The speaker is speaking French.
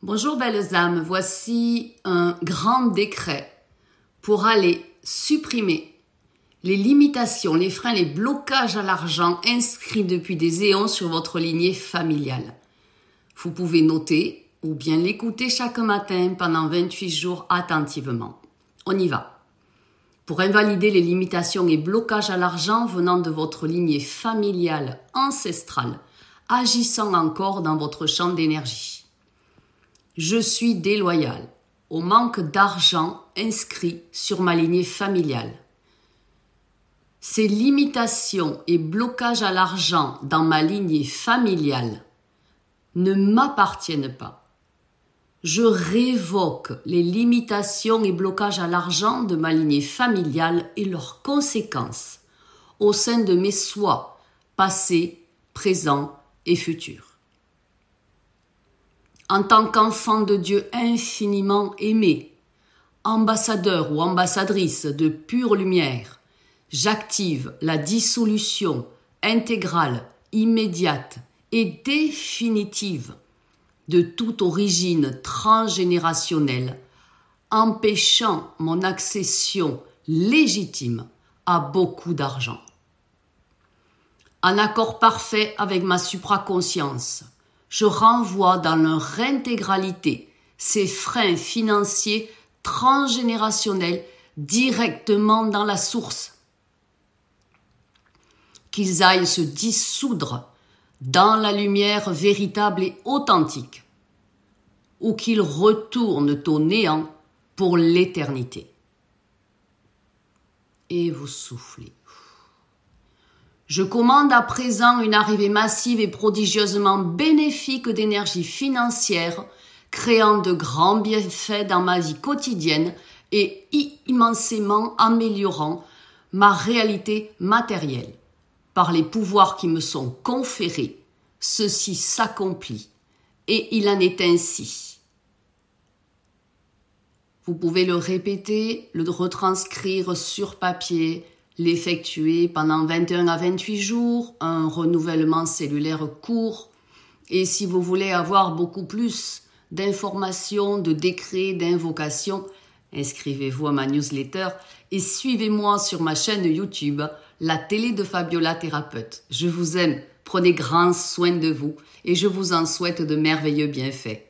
Bonjour belles âmes, voici un grand décret pour aller supprimer les limitations, les freins, les blocages à l'argent inscrits depuis des éons sur votre lignée familiale. Vous pouvez noter ou bien l'écouter chaque matin pendant 28 jours attentivement. On y va. Pour invalider les limitations et blocages à l'argent venant de votre lignée familiale ancestrale, agissant encore dans votre champ d'énergie. Je suis déloyal au manque d'argent inscrit sur ma lignée familiale. Ces limitations et blocages à l'argent dans ma lignée familiale ne m'appartiennent pas. Je révoque les limitations et blocages à l'argent de ma lignée familiale et leurs conséquences au sein de mes soins passés, présents et futurs. En tant qu'enfant de Dieu infiniment aimé, ambassadeur ou ambassadrice de pure lumière, j'active la dissolution intégrale, immédiate et définitive de toute origine transgénérationnelle, empêchant mon accession légitime à beaucoup d'argent. En accord parfait avec ma supraconscience, je renvoie dans leur intégralité ces freins financiers transgénérationnels directement dans la source. Qu'ils aillent se dissoudre dans la lumière véritable et authentique, ou qu'ils retournent au néant pour l'éternité. Et vous soufflez. Je commande à présent une arrivée massive et prodigieusement bénéfique d'énergie financière, créant de grands bienfaits dans ma vie quotidienne et immensément améliorant ma réalité matérielle. Par les pouvoirs qui me sont conférés, ceci s'accomplit, et il en est ainsi. Vous pouvez le répéter, le retranscrire sur papier, l'effectuer pendant 21 à 28 jours, un renouvellement cellulaire court. Et si vous voulez avoir beaucoup plus d'informations, de décrets, d'invocations, inscrivez-vous à ma newsletter et suivez-moi sur ma chaîne YouTube, la télé de Fabiola Thérapeute. Je vous aime, prenez grand soin de vous et je vous en souhaite de merveilleux bienfaits.